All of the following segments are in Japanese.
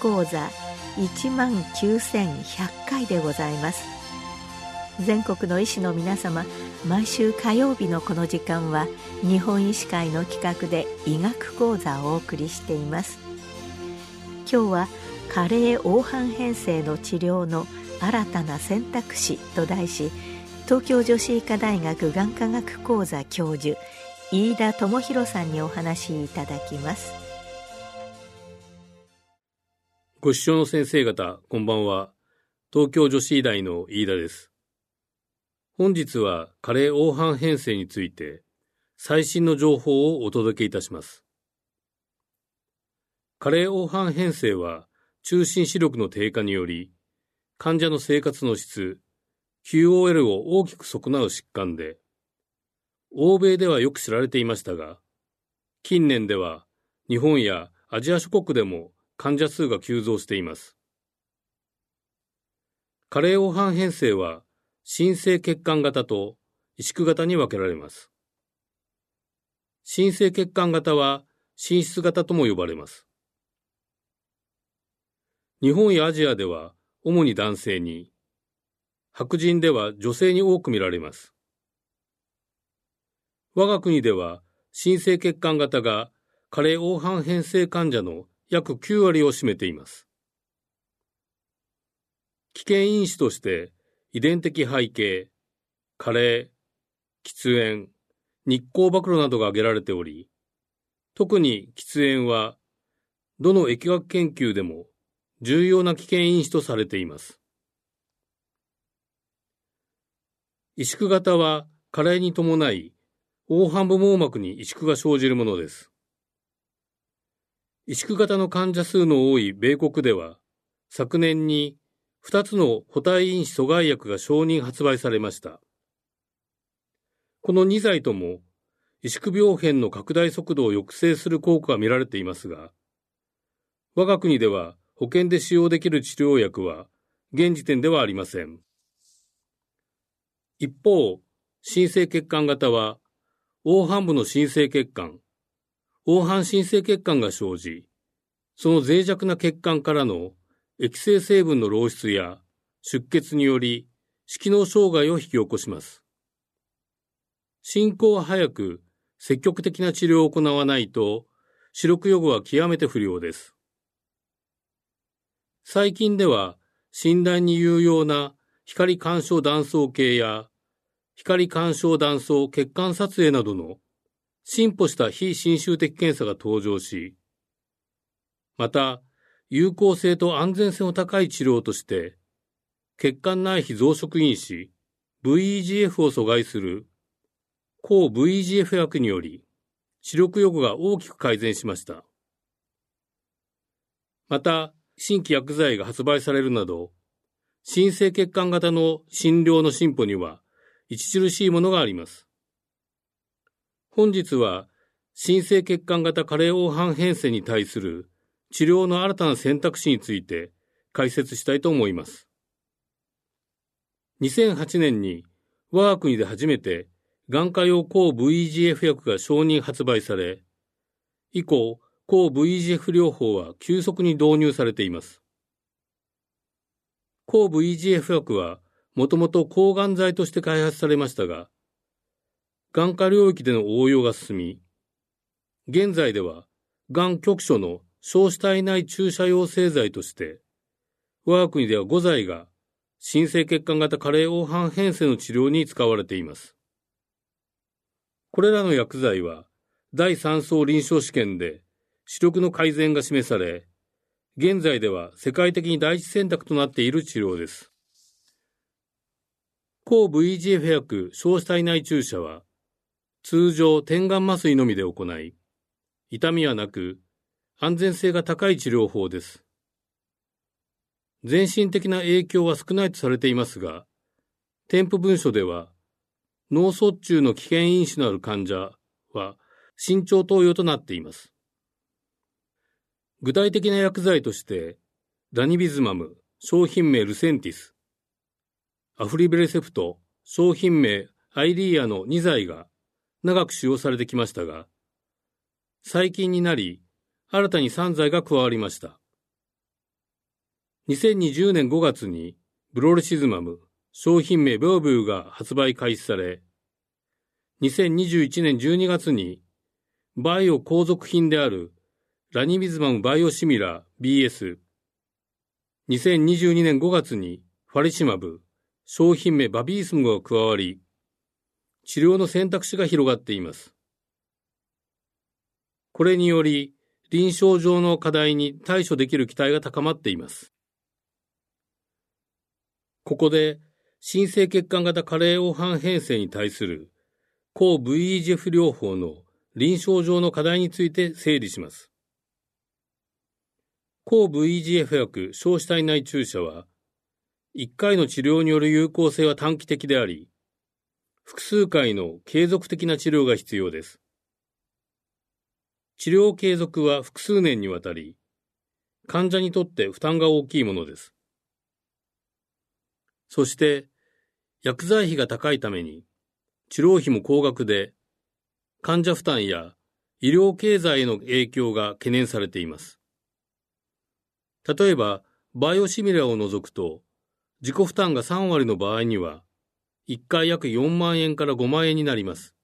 講座1万9100回でございます。全国の医師の皆様毎週火曜日のこの時間は日本医師会の企画で医学講座をお送りしています。今日は加齢黄斑変性の治療の新たな選択肢と題し東京女子医科大学眼科学講座教授飯田智博さんにお話しいただきます。ご視聴の先生方こんばんは。東京女子医大の飯田です。本日は加齢黄斑変性について最新の情報をお届けいたします。加齢黄斑変性は中心視力の低下により患者の生活の質、QOL を大きく損なう疾患で、欧米ではよく知られていましたが、近年では日本やアジア諸国でも患者数が急増しています。加齢黄斑変性は、新生血管型と萎縮型に分けられます。新生血管型は、心室型とも呼ばれます。日本やアジアでは、主に男性に、白人では女性に多く見られます。我が国では、新生血管型が加齢黄斑変性患者の約9割を占めています。危険因子として遺伝的背景、加齢、喫煙、日光暴露などが挙げられており、特に喫煙は、どの疫学研究でも重要な危険因子とされています。萎縮型は加齢に伴い、黄斑部網膜に萎縮が生じるものです。萎縮型の患者数の多い米国では、昨年に2つの補体因子阻害薬が承認発売されました。この2剤とも、萎縮病変の拡大速度を抑制する効果が見られていますが、我が国では保険で使用できる治療薬は現時点ではありません。一方、新生血管型は、黄斑部の新生血管、黄斑新生血管が生じ、その脆弱な血管からの液性成分の漏出や出血により色脳障害を引き起こします。進行は早く積極的な治療を行わないと視力予後は極めて不良です。最近では診断に有用な光干渉断層計や光干渉断層血管撮影などの進歩した非侵襲的検査が登場し、また有効性と安全性の高い治療として、血管内皮増殖因子 VEGF を阻害する抗 VEGF 薬により視力予後が大きく改善しました。また、新規薬剤が発売されるなど、新生血管型の診療の進歩には著しいものがあります。本日は、新生血管型加齢黄斑変性に対する治療の新たな選択肢について解説したいと思います。2008年に我が国で初めて眼科用抗 VEGF 薬が承認発売され、以降、抗 VEGF 療法は急速に導入されています。抗 VEGF 薬はもともと抗がん剤として開発されましたが、眼科領域での応用が進み、現在では、がん局所の小子体内注射用製剤として、我が国では5剤が新生血管型加齢黄斑変性の治療に使われています。これらの薬剤は、第3層臨床試験で視力の改善が示され、現在では世界的に第一選択となっている治療です。抗 VGF 薬小子体内注射は、通常点眼麻酔のみで行い、痛みはなく、安全性が高い治療法です。全身的な影響は少ないとされていますが、添付文書では、脳卒中の危険因子のある患者は慎重投与となっています。具体的な薬剤として、ダニビズマム、商品名ルセンティス、アフリベレセプト、商品名アイリーアの2剤が長く使用されてきましたが、最近になり、新たに3剤が加わりました。2020年5月にブロルシズマム、商品名ブーブーが発売開始され、2021年12月にバイオ後続品であるラニビズマムバイオシミラー BS、2022年5月にファリシマブ、商品名バビースムが加わり、治療の選択肢が広がっています。これにより、臨床上の課題に対処できる期待が高まっています。ここで、新生血管型加齢黄斑変性に対する抗 VEGF 療法の臨床上の課題について整理します。抗 VEGF 薬小子体内注射は、1回の治療による有効性は短期的であり、複数回の継続的な治療が必要です。治療継続は複数年にわたり、患者にとって負担が大きいものです。そして、薬剤費が高いために、治療費も高額で、患者負担や医療経済への影響が懸念されています。例えば、バイオシミラーを除くと、自己負担が3割の場合には、1回約4万円から5万円になります。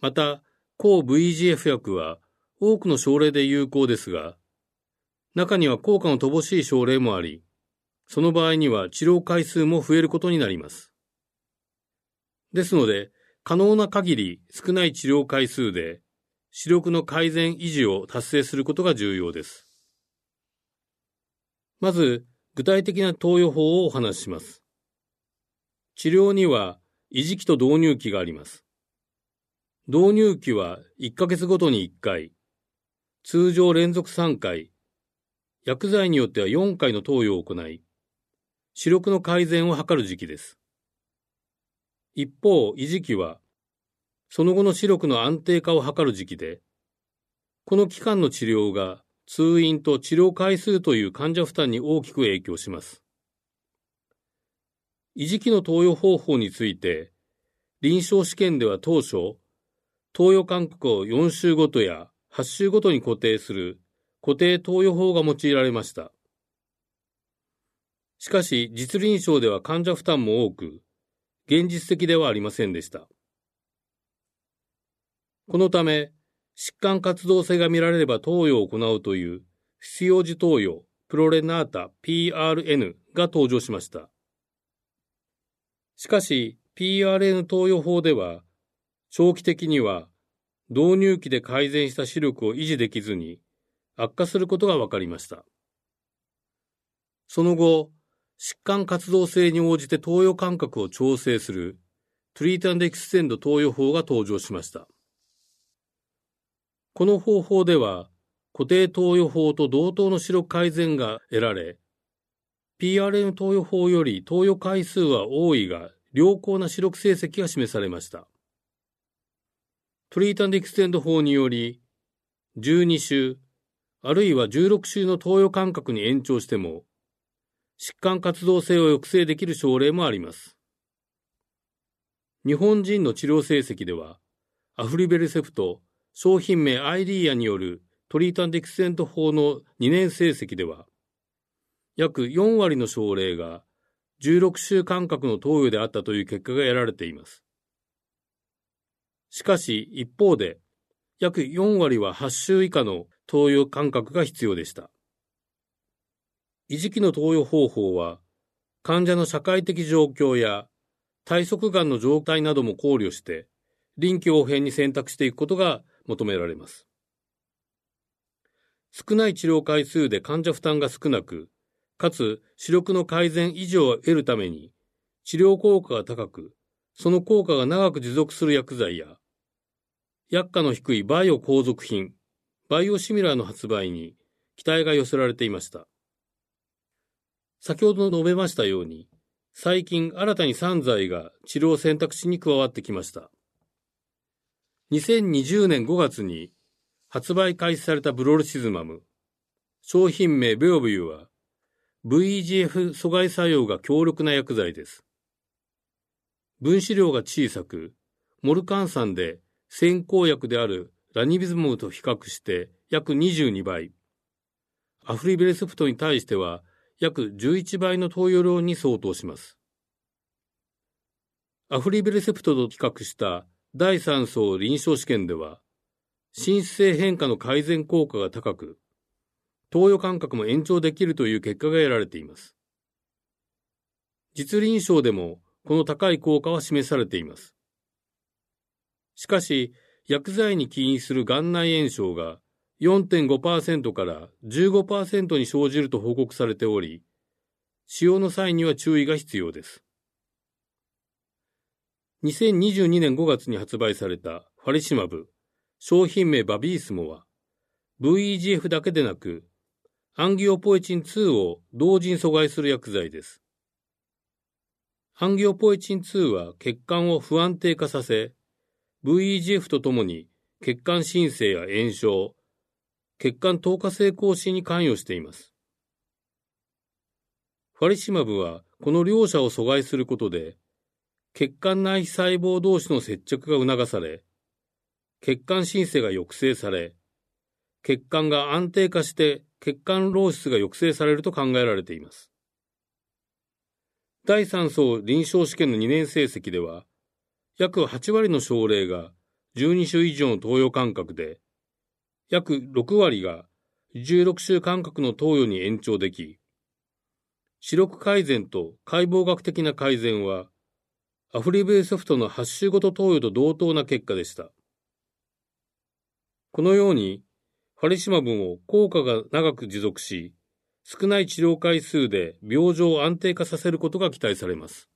また、抗 VGF 薬は多くの症例で有効ですが、中には効果の乏しい症例もあり、その場合には治療回数も増えることになります。ですので、可能な限り少ない治療回数で視力の改善維持を達成することが重要です。まず、具体的な投与法をお話しします。治療には維持期と導入期があります。導入期は1ヶ月ごとに1回、通常連続3回、薬剤によっては4回の投与を行い、視力の改善を図る時期です。一方、維持期は、その後の視力の安定化を図る時期で、この期間の治療が通院と治療回数という患者負担に大きく影響します。維持期の投与方法について、臨床試験では当初、投与間隔を4週ごとや8週ごとに固定する固定投与法が用いられました。しかし、実臨床では患者負担も多く、現実的ではありませんでした。このため、疾患活動性が見られれば投与を行うという必要時投与プロレナータ PRN が登場しました。しかし PRN 投与法では長期的には導入期で改善した視力を維持できずに悪化することが分かりました。その後、疾患活動性に応じて投与間隔を調整するトリータンデクステンド投与法が登場しました。この方法では、固定投与法と同等の視力改善が得られ、PRN 投与法より投与回数は多いが、良好な視力成績が示されました。トリータンディクステンド法により、12週、あるいは16週の投与間隔に延長しても、疾患活動性を抑制できる症例もあります。日本人の治療成績では、アフリベルセプト商品名アイディアによるトリータンディクセント法の2年成績では、約4割の症例が16週間隔の投与であったという結果が得られています。しかし一方で、約4割は8週以下の投与間隔が必要でした。維持期の投与方法は、患者の社会的状況や体側がんの状態なども考慮して、臨機応変に選択していくことが求められます。少ない治療回数で患者負担が少なく、かつ視力の改善維持を得るために、治療効果が高く、その効果が長く持続する薬剤や、薬価の低いバイオ後続品、バイオシミラーの発売に期待が寄せられていました。先ほど述べましたように、最近新たに3剤が治療選択肢に加わってきました。2020年5月に発売開始されたブロルシズマム、商品名ベオビューは VEGF 阻害作用が強力な薬剤です。分子量が小さく、モルカン酸で先行薬であるラニビズムと比較して約22倍、アフリベレスプトに対しては約11倍の投与量に相当します。アフリベルセプトと企画した第3層臨床試験では、心室性変化の改善効果が高く、投与間隔も延長できるという結果が得られています。実臨床でもこの高い効果は示されています。しかし、薬剤に起因する眼内炎症が4.5%から15%に生じると報告されており、使用の際には注意が必要です。2022年5月に発売されたファリシマブ、商品名バビースモは、VEGF だけでなく、アンギオポエチン2を同時に阻害する薬剤です。アンギオポエチン2は血管を不安定化させ、VEGF とともに血管新生や炎症、血管透過性更新に関与しています。ファリシマブはこの両者を阻害することで、血管内皮細胞同士の接着が促され、血管新生が抑制され、血管が安定化して血管漏出が抑制されると考えられています。第3層臨床試験の2年成績では、約8割の症例が12週以上の投与間隔で、約6割が16週間隔の投与に延長でき、視力改善と解剖学的な改善は、アフリベイソフトの8週ごと投与と同等な結果でした。このように、ファリシマブも効果が長く持続し、少ない治療回数で病状を安定化させることが期待されます。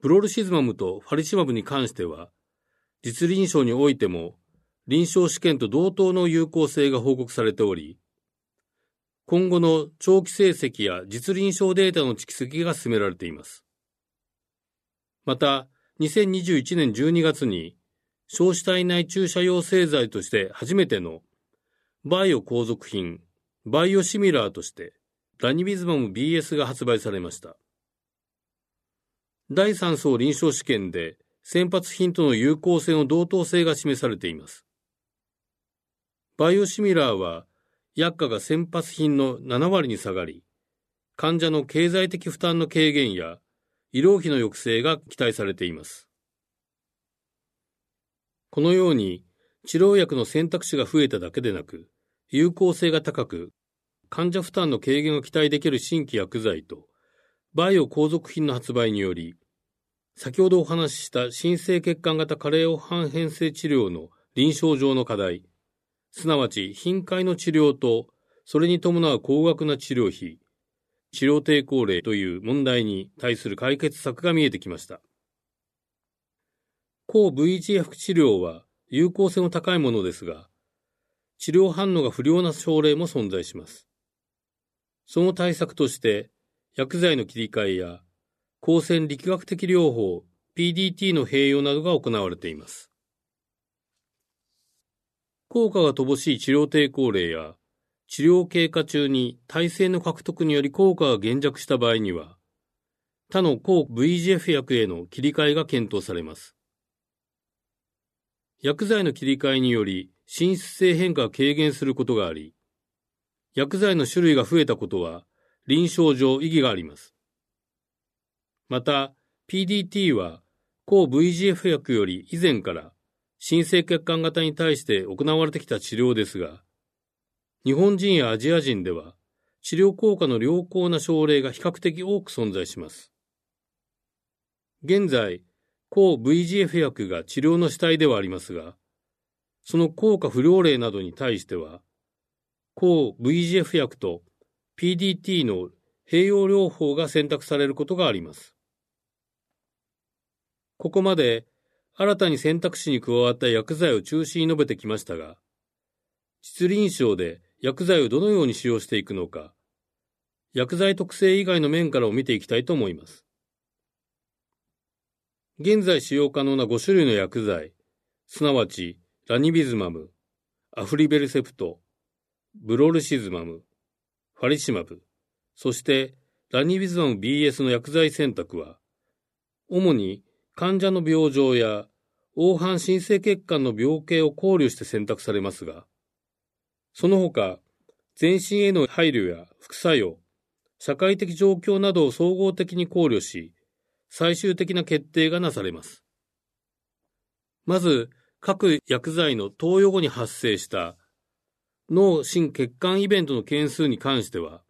プロルシズマムとファリシマブに関しては、実臨床においても臨床試験と同等の有効性が報告されており、今後の長期成績や実臨床データの蓄積が進められています。また、2021年12月に、小子体内注射用製剤として初めてのバイオ後続品、バイオシミラーとして、ラニビズマム BS が発売されました。第3層臨床試験で先発品との有効性の同等性が示されています。バイオシミラーは薬価が先発品の7割に下がり、患者の経済的負担の軽減や医療費の抑制が期待されています。このように治療薬の選択肢が増えただけでなく、有効性が高く、患者負担の軽減が期待できる新規薬剤と、バイオ後続品の発売により、先ほどお話しした新生血管型加齢黄斑変性治療の臨床上の課題、すなわち頻回の治療と、それに伴う高額な治療費、治療抵抗例という問題に対する解決策が見えてきました。抗 VGF 治療は有効性の高いものですが、治療反応が不良な症例も存在します。その対策として、薬剤の切り替えや、光線力学的療法、PDT の併用などが行われています。効果が乏しい治療抵抗例や、治療経過中に耐性の獲得により効果が減弱した場合には、他の抗 VGF 薬への切り替えが検討されます。薬剤の切り替えにより心室性変化が軽減することがあり、薬剤の種類が増えたことは臨床上意義があります。また、PDT は抗 VGF 薬より以前から新生血管型に対して行われてきた治療ですが、日本人やアジア人では治療効果の良好な症例が比較的多く存在します。現在、抗 VGF 薬が治療の主体ではありますが、その効果不良例などに対しては、抗 VGF 薬と PDT の併用療法が選択されることがあります。ここまで新たに選択肢に加わった薬剤を中心に述べてきましたが、実臨床で薬剤をどのように使用していくのか、薬剤特性以外の面からを見ていきたいと思います。現在使用可能な5種類の薬剤、すなわちラニビズマム、アフリベルセプト、ブロルシズマム、ファリシマブ、そしてラニビズマム BS の薬剤選択は、主に患者の病状や黄斑新生血管の病形を考慮して選択されますが、その他、全身への配慮や副作用、社会的状況などを総合的に考慮し、最終的な決定がなされます。まず、各薬剤の投与後に発生した脳心血管イベントの件数に関しては、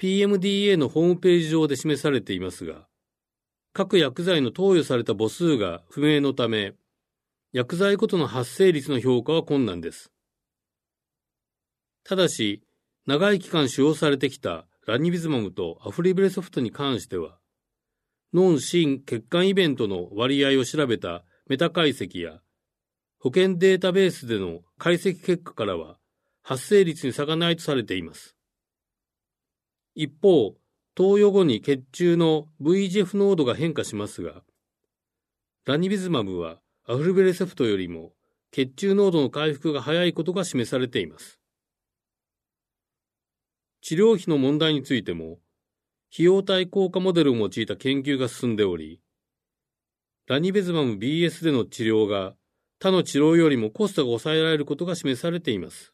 PMDA のホームページ上で示されていますが、各薬剤の投与された母数が不明のため、薬剤ごとの発生率の評価は困難です。ただし、長い期間使用されてきたラニビズマムとアフリブレソフトに関しては、脳心血管イベントの割合を調べたメタ解析や、保険データベースでの解析結果からは、発生率に差がないとされています。一方、投与後に血中の VGF 濃度が変化しますが、ラニビズマムはアフルベレセフトよりも血中濃度の回復が早いことが示されています。治療費の問題についても、費用対効果モデルを用いた研究が進んでおり、ラニベズマム BS での治療が他の治療よりもコストが抑えられることが示されています。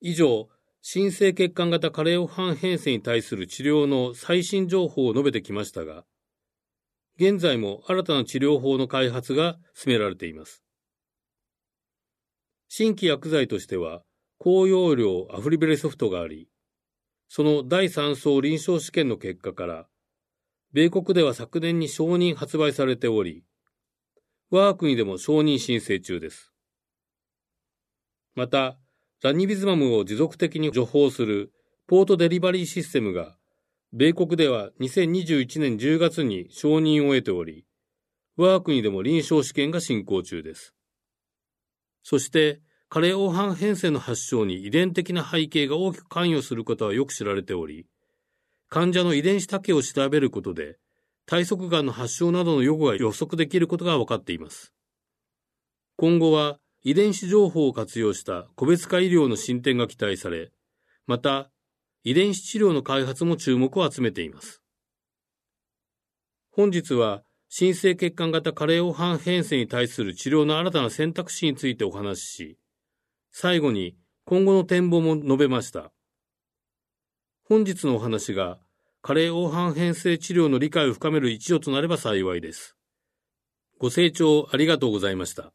以上、新生血管型カレオハン変性に対する治療の最新情報を述べてきましたが、現在も新たな治療法の開発が進められています。新規薬剤としては、高容量アフリベレソフトがあり、その第3層臨床試験の結果から、米国では昨年に承認発売されており、我が国でも承認申請中です。また、ラニビズマムを持続的に除法するポートデリバリーシステムが、米国では2021年10月に承認を得ており、我が国でも臨床試験が進行中です。そして、加齢黄斑変性の発症に遺伝的な背景が大きく関与することはよく知られており、患者の遺伝子多形を調べることで、体側がんの発症などの予後が予測できることが分かっています。今後は遺伝子情報を活用した個別化医療の進展が期待され、また遺伝子治療の開発も注目を集めています。本日は新生血管型加齢黄斑変性に対する治療の新たな選択肢についてお話しし、最後に今後の展望も述べました。本日のお話が、加齢黄斑変性治療の理解を深める一助となれば幸いです。ご清聴ありがとうございました。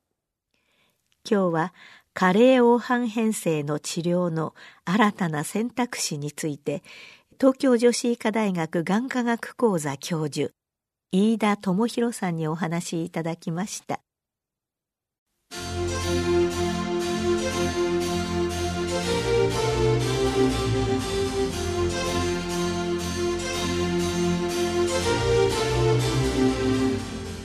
今日は、加齢黄斑変性の治療の新たな選択肢について、東京女子医科大学眼科学講座教授、飯田智博さんにお話しいただきました。